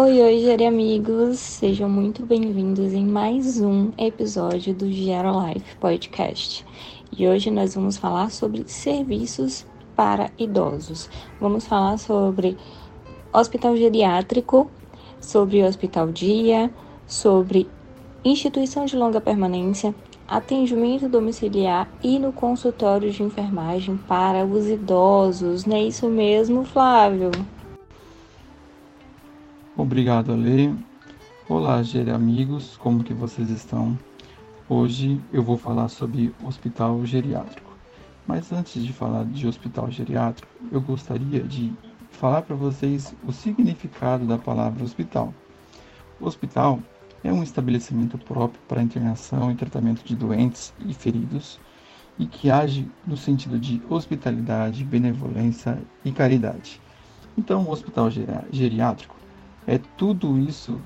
Oi, oi, Gere amigos, sejam muito bem-vindos em mais um episódio do Gero Life Podcast. E hoje nós vamos falar sobre serviços para idosos. Vamos falar sobre hospital geriátrico, sobre hospital dia, sobre instituição de longa permanência, atendimento domiciliar e no consultório de enfermagem para os idosos. Não é isso mesmo, Flávio? Obrigado, Ale. Olá, Gere amigos, como que vocês estão? Hoje eu vou falar sobre hospital geriátrico. Mas antes de falar de hospital geriátrico, eu gostaria de falar para vocês o significado da palavra hospital. O hospital é um estabelecimento próprio para internação e tratamento de doentes e feridos e que age no sentido de hospitalidade, benevolência e caridade. Então, o hospital geriátrico é tudo isso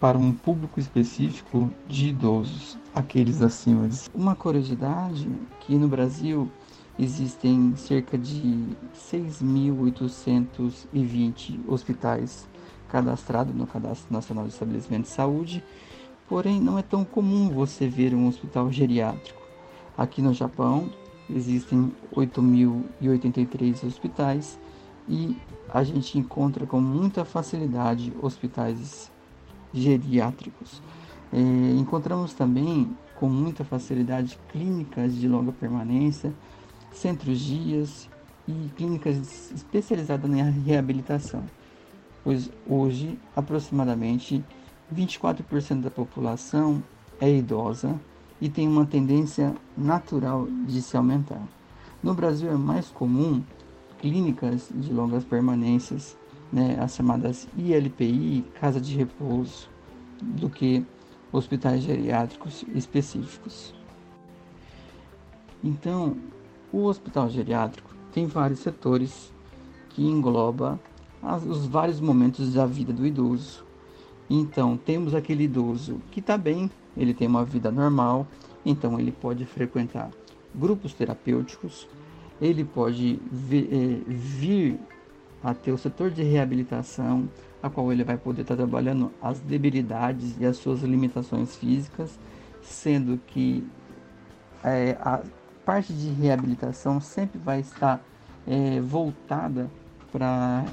para um público específico de idosos, aqueles acima de. Uma curiosidade que no Brasil existem cerca de 6.820 hospitais cadastrados no Cadastro Nacional de Estabelecimento de Saúde, porém não é tão comum você ver um hospital geriátrico. Aqui no Japão existem 8.083 hospitais e a gente encontra com muita facilidade hospitais geriátricos. É, encontramos também com muita facilidade clínicas de longa permanência, centros dias e clínicas especializadas na reabilitação, pois hoje aproximadamente 24% da população é idosa e tem uma tendência natural de se aumentar. No Brasil é mais comum clínicas de longas permanências, né, as chamadas ILPI, casa de repouso, do que hospitais geriátricos específicos. Então, o hospital geriátrico tem vários setores que engloba as, os vários momentos da vida do idoso. Então, temos aquele idoso que está bem, ele tem uma vida normal, então ele pode frequentar grupos terapêuticos, ele pode vir, é, vir a ter o setor de reabilitação, a qual ele vai poder estar trabalhando as debilidades e as suas limitações físicas, sendo que é, a parte de reabilitação sempre vai estar é, voltada para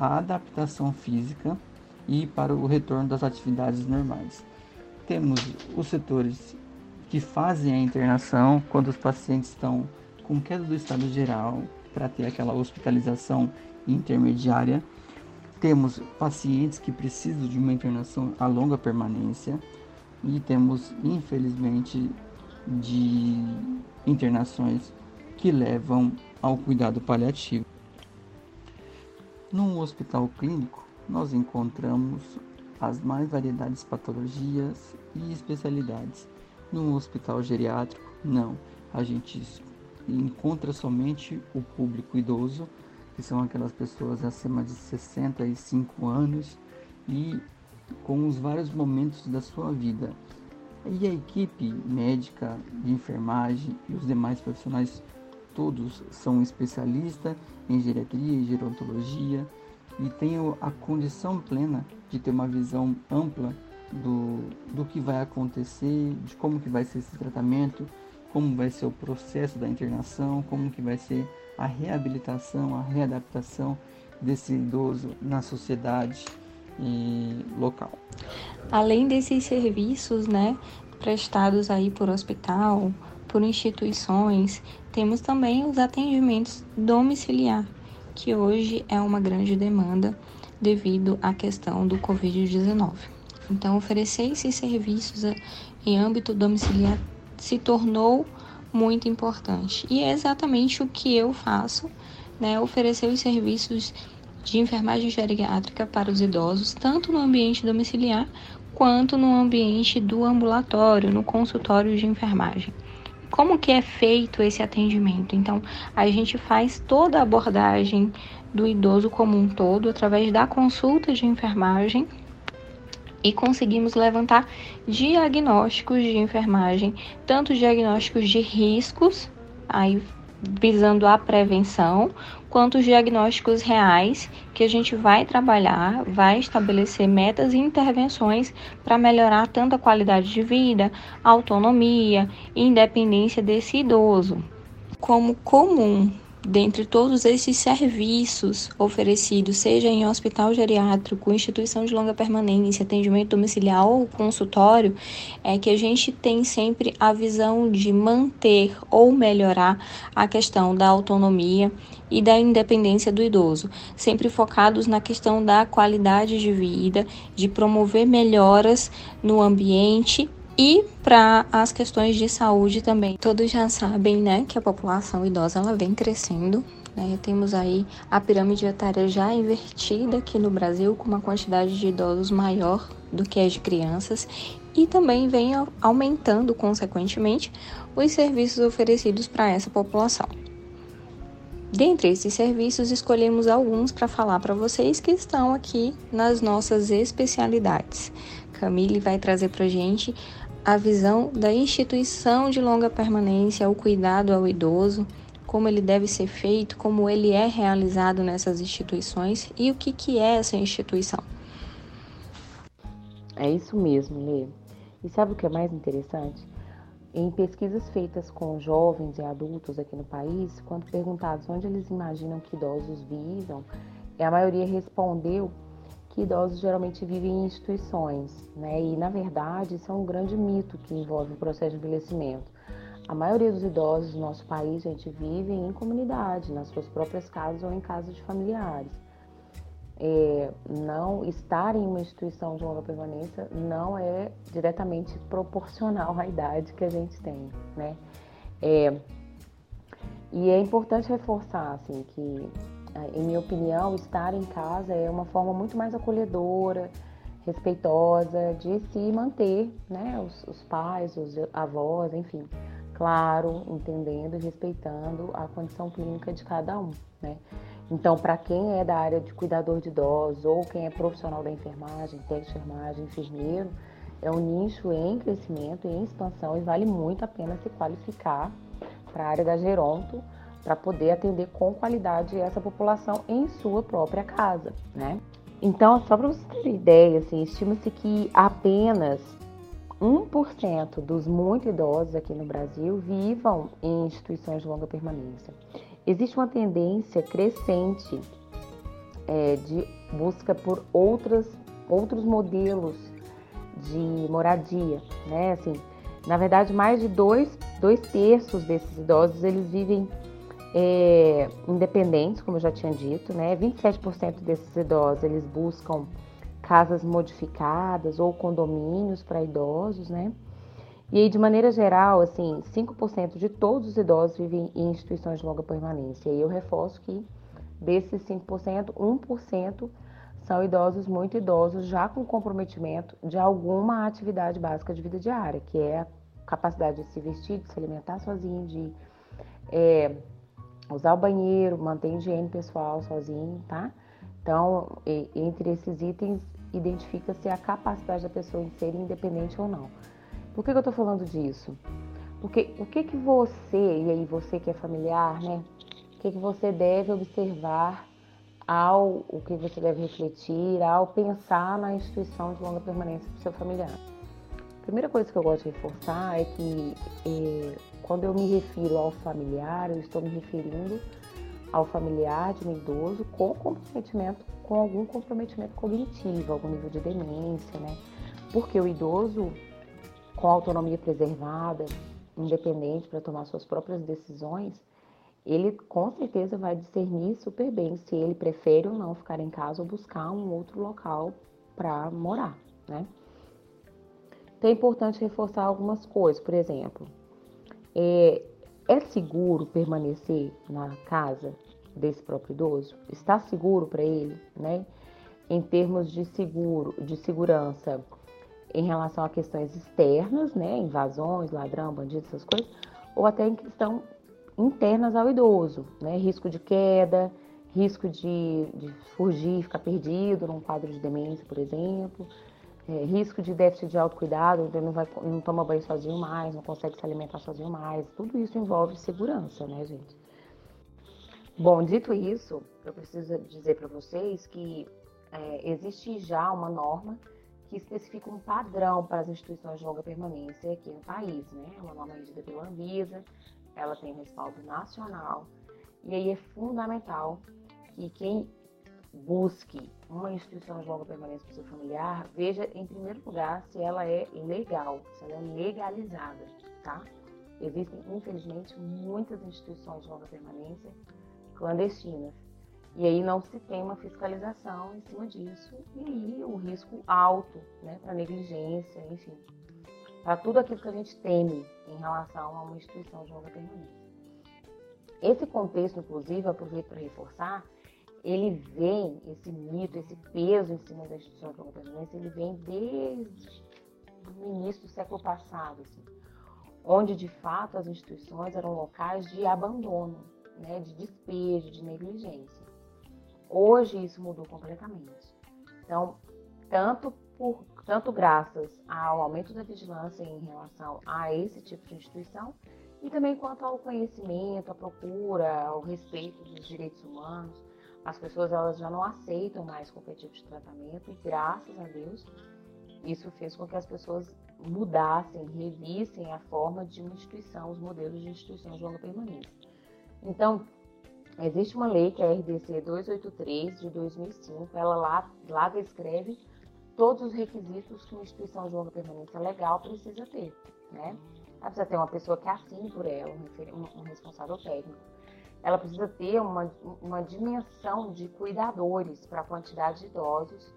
a adaptação física e para o retorno das atividades normais. Temos os setores que fazem a internação quando os pacientes estão com queda do estado geral para ter aquela hospitalização intermediária. Temos pacientes que precisam de uma internação a longa permanência e temos, infelizmente, de internações que levam ao cuidado paliativo. Num hospital clínico, nós encontramos as mais variedades patologias e especialidades. Num hospital geriátrico, não. A gente encontra somente o público idoso, que são aquelas pessoas acima de 65 anos e com os vários momentos da sua vida. E a equipe médica, de enfermagem e os demais profissionais, todos são especialistas em geriatria e gerontologia e têm a condição plena de ter uma visão ampla do, do que vai acontecer, de como que vai ser esse tratamento, como vai ser o processo da internação, como que vai ser a reabilitação, a readaptação desse idoso na sociedade e local. Além desses serviços, né, prestados aí por hospital, por instituições, temos também os atendimentos domiciliar, que hoje é uma grande demanda devido à questão do Covid-19. Então, oferecer esses serviços em âmbito domiciliar se tornou muito importante. E é exatamente o que eu faço, né? Oferecer os serviços de enfermagem geriátrica para os idosos, tanto no ambiente domiciliar quanto no ambiente do ambulatório, no consultório de enfermagem. Como que é feito esse atendimento? Então, a gente faz toda a abordagem do idoso como um todo através da consulta de enfermagem e conseguimos levantar diagnósticos de enfermagem, tanto diagnósticos de riscos, aí visando a prevenção, quanto os diagnósticos reais que a gente vai trabalhar, vai estabelecer metas e intervenções para melhorar tanto a qualidade de vida, autonomia e independência desse idoso. Como comum dentre todos esses serviços oferecidos, seja em hospital geriátrico, instituição de longa permanência, atendimento domiciliar ou consultório, é que a gente tem sempre a visão de manter ou melhorar a questão da autonomia e da independência do idoso, sempre focados na questão da qualidade de vida, de promover melhoras no ambiente e para as questões de saúde também. Todos já sabem, né, que a população idosa ela vem crescendo. Né? Temos aí a pirâmide etária já invertida aqui no Brasil, com uma quantidade de idosos maior do que as de crianças, e também vem aumentando, consequentemente, os serviços oferecidos para essa população. Dentre esses serviços, escolhemos alguns para falar para vocês que estão aqui nas nossas especialidades. Camille vai trazer para gente a visão da instituição de longa permanência, o cuidado ao idoso, como ele deve ser feito, como ele é realizado nessas instituições e o que, que é essa instituição. É isso mesmo, Lê. E sabe o que é mais interessante? Em pesquisas feitas com jovens e adultos aqui no país, quando perguntados onde eles imaginam que idosos vivam, a maioria respondeu que idosos geralmente vivem em instituições, né? E na verdade isso é um grande mito que envolve o processo de envelhecimento. A maioria dos idosos do nosso país, gente, vivem em comunidade, nas suas próprias casas ou em casas de familiares. É, não estar em uma instituição de longa permanência não é diretamente proporcional à idade que a gente tem, né? É, e é importante reforçar assim que em minha opinião, estar em casa é uma forma muito mais acolhedora, respeitosa de se manter, né? Os, os pais, os avós, enfim, claro, entendendo e respeitando a condição clínica de cada um, né? Então, para quem é da área de cuidador de idosos ou quem é profissional da enfermagem, técnico de enfermagem, enfermeiro, é um nicho em crescimento, em expansão e vale muito a pena se qualificar para a área da geronto para poder atender com qualidade essa população em sua própria casa, né? Então, só para vocês terem ideia, assim, estima-se que apenas 1% dos muito idosos aqui no Brasil vivam em instituições de longa permanência. Existe uma tendência crescente é, de busca por outras, outros modelos de moradia, né? Assim, na verdade, mais de dois, dois terços desses idosos eles vivem é, independentes, como eu já tinha dito, né? 27% desses idosos eles buscam casas modificadas ou condomínios para idosos, né? E aí, de maneira geral, assim, 5% de todos os idosos vivem em instituições de longa permanência. E eu reforço que desses 5%, 1% são idosos muito idosos, já com comprometimento de alguma atividade básica de vida diária, que é a capacidade de se vestir, de se alimentar sozinho, de é, usar o banheiro, manter a higiene pessoal sozinho, tá? Então, entre esses itens, identifica-se a capacidade da pessoa em ser independente ou não. Por que, que eu estou falando disso? Porque o que, que você, e aí você que é familiar, né? O que, que você deve observar ao, o que você deve refletir ao pensar na instituição de longa permanência do seu familiar? A primeira coisa que eu gosto de reforçar é que é, quando eu me refiro ao familiar, eu estou me referindo ao familiar de um idoso com comprometimento, com algum comprometimento cognitivo, algum nível de demência, né? Porque o idoso com autonomia preservada, independente para tomar suas próprias decisões, ele com certeza vai discernir super bem se ele prefere ou não ficar em casa ou buscar um outro local para morar, né? Então é importante reforçar algumas coisas, por exemplo, é, é seguro permanecer na casa desse próprio idoso? Está seguro para ele, né? Em termos de seguro, de segurança, em relação a questões externas, né? Invasões, ladrão, bandido, essas coisas, ou até em questão internas ao idoso, né? Risco de queda, risco de, de fugir, ficar perdido num quadro de demência, por exemplo, é, risco de déficit de autocuidado, não, vai, não toma banho sozinho mais, não consegue se alimentar sozinho mais. Tudo isso envolve segurança, né, gente? Bom, dito isso, eu preciso dizer para vocês que é, existe já uma norma que especifica um padrão para as instituições de longa permanência aqui no país, né? É uma norma regida pela Anvisa, ela tem respaldo nacional, e aí é fundamental que quem busque uma instituição de longa permanência para o seu familiar, veja em primeiro lugar se ela é legal, se ela é legalizada, tá? Existem, infelizmente, muitas instituições de longa permanência clandestinas. E aí não se tem uma fiscalização em cima disso, e aí o risco alto, né, para negligência, enfim, para tudo aquilo que a gente teme em relação a uma instituição de longa permanência. Esse contexto, inclusive, aproveito para reforçar, ele vem, esse mito, esse peso em cima da instituição longa permanência, ele vem desde o início do século passado, assim, onde de fato as instituições eram locais de abandono, né, de despejo, de negligência. Hoje isso mudou completamente. Então, tanto por tanto graças ao aumento da vigilância em relação a esse tipo de instituição, e também quanto ao conhecimento, à procura, ao respeito dos direitos humanos, as pessoas elas já não aceitam mais qualquer tipo de tratamento e graças a Deus isso fez com que as pessoas mudassem, revissem a forma de uma instituição, os modelos de instituição de longa permanência. Então, existe uma lei que é a RDC 283 de 2005, ela lá, lá descreve todos os requisitos que uma instituição de longa permanência legal precisa ter, né? Ela precisa ter uma pessoa que assine por ela, um, um responsável técnico. Ela precisa ter uma, uma dimensão de cuidadores para a quantidade de idosos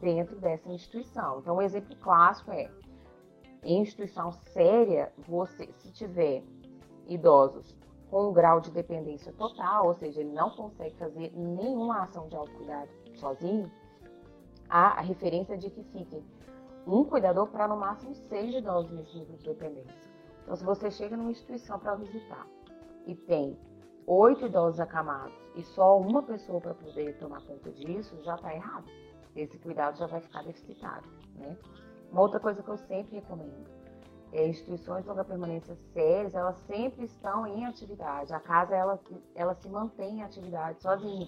dentro dessa instituição. Então, um exemplo clássico é, em instituição séria, você, se tiver idosos com um grau de dependência total, ou seja, ele não consegue fazer nenhuma ação de autocuidado sozinho, há a referência de que fiquem um cuidador para no máximo seis idosos nesse nível de dependência. Então, se você chega numa instituição para visitar e tem oito idosos acamados e só uma pessoa para poder tomar conta disso, já está errado. Esse cuidado já vai ficar deficitário. Né? Uma outra coisa que eu sempre recomendo é instituições de longa permanência sérias, elas sempre estão em atividade. A casa ela, ela se mantém em atividade sozinha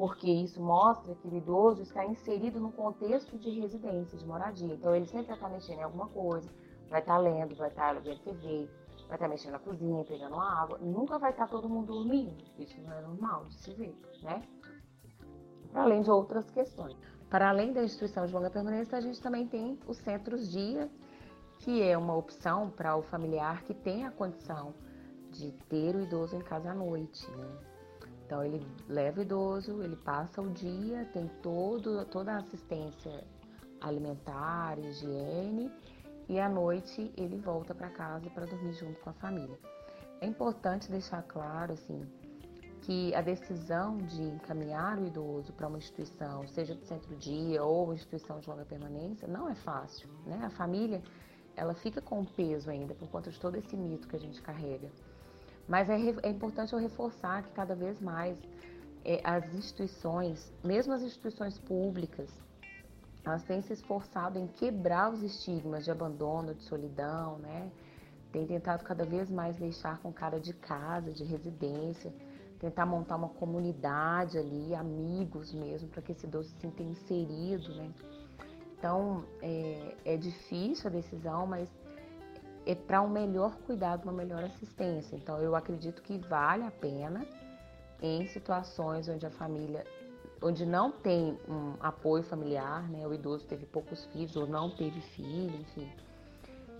porque isso mostra que o idoso está inserido no contexto de residência, de moradia. Então, ele sempre vai estar mexendo em alguma coisa, vai estar lendo, vai estar vendo TV, vai estar mexendo na cozinha, pegando água. Nunca vai estar todo mundo dormindo. Isso não é normal de se ver, né? Para além de outras questões. Para além da instituição de longa permanência, a gente também tem os centros dia, que é uma opção para o familiar que tem a condição de ter o idoso em casa à noite, né? Então ele leva o idoso, ele passa o dia, tem todo, toda a assistência alimentar, higiene e à noite ele volta para casa para dormir junto com a família. É importante deixar claro assim que a decisão de encaminhar o idoso para uma instituição, seja de centro-dia ou instituição de longa permanência, não é fácil, né? A família ela fica com peso ainda por conta de todo esse mito que a gente carrega. Mas é, é importante eu reforçar que cada vez mais é, as instituições, mesmo as instituições públicas, elas têm se esforçado em quebrar os estigmas de abandono, de solidão, né? Tem tentado cada vez mais deixar com cara de casa, de residência, tentar montar uma comunidade ali, amigos mesmo, para que esse idoso se sinta inserido, né? Então, é, é difícil a decisão, mas é para um melhor cuidado, uma melhor assistência. Então, eu acredito que vale a pena em situações onde a família, onde não tem um apoio familiar, né? O idoso teve poucos filhos ou não teve filho, enfim.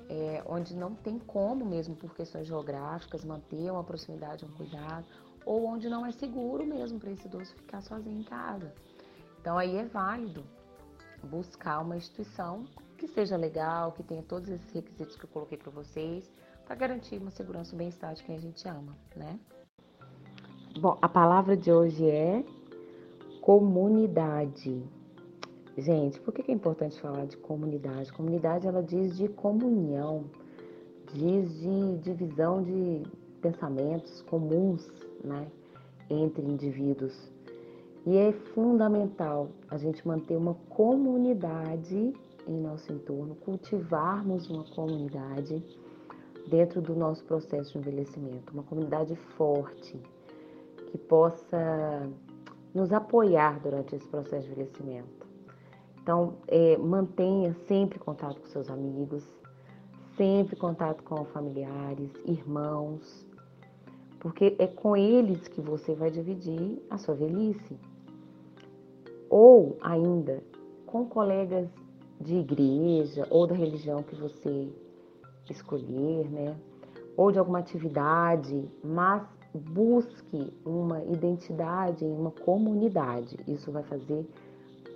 É, onde não tem como mesmo por questões geográficas manter uma proximidade, um cuidado, ou onde não é seguro mesmo para esse idoso ficar sozinho em casa. Então aí é válido buscar uma instituição que seja legal, que tenha todos esses requisitos que eu coloquei para vocês, para garantir uma segurança e bem-estar de quem a gente ama, né? Bom, a palavra de hoje é comunidade. Gente, por que é importante falar de comunidade? Comunidade, ela diz de comunhão, diz de divisão de pensamentos comuns, né, entre indivíduos. E é fundamental a gente manter uma comunidade em nosso entorno, cultivarmos uma comunidade dentro do nosso processo de envelhecimento, uma comunidade forte que possa nos apoiar durante esse processo de envelhecimento. Então, é, mantenha sempre contato com seus amigos, sempre contato com familiares, irmãos, porque é com eles que você vai dividir a sua velhice. Ou ainda com colegas de igreja ou da religião que você escolher, né? Ou de alguma atividade, mas busque uma identidade em uma comunidade. Isso vai fazer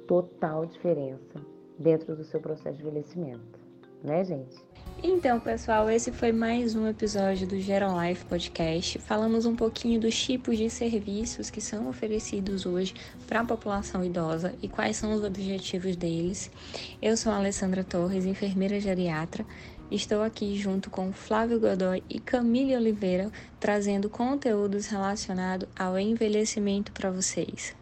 total diferença dentro do seu processo de envelhecimento, né, gente? Então, pessoal, esse foi mais um episódio do Geron Life Podcast. Falamos um pouquinho dos tipos de serviços que são oferecidos hoje para a população idosa e quais são os objetivos deles. Eu sou a Alessandra Torres, enfermeira geriatra. Estou aqui junto com Flávio Godoy e Camille Oliveira, trazendo conteúdos relacionados ao envelhecimento para vocês.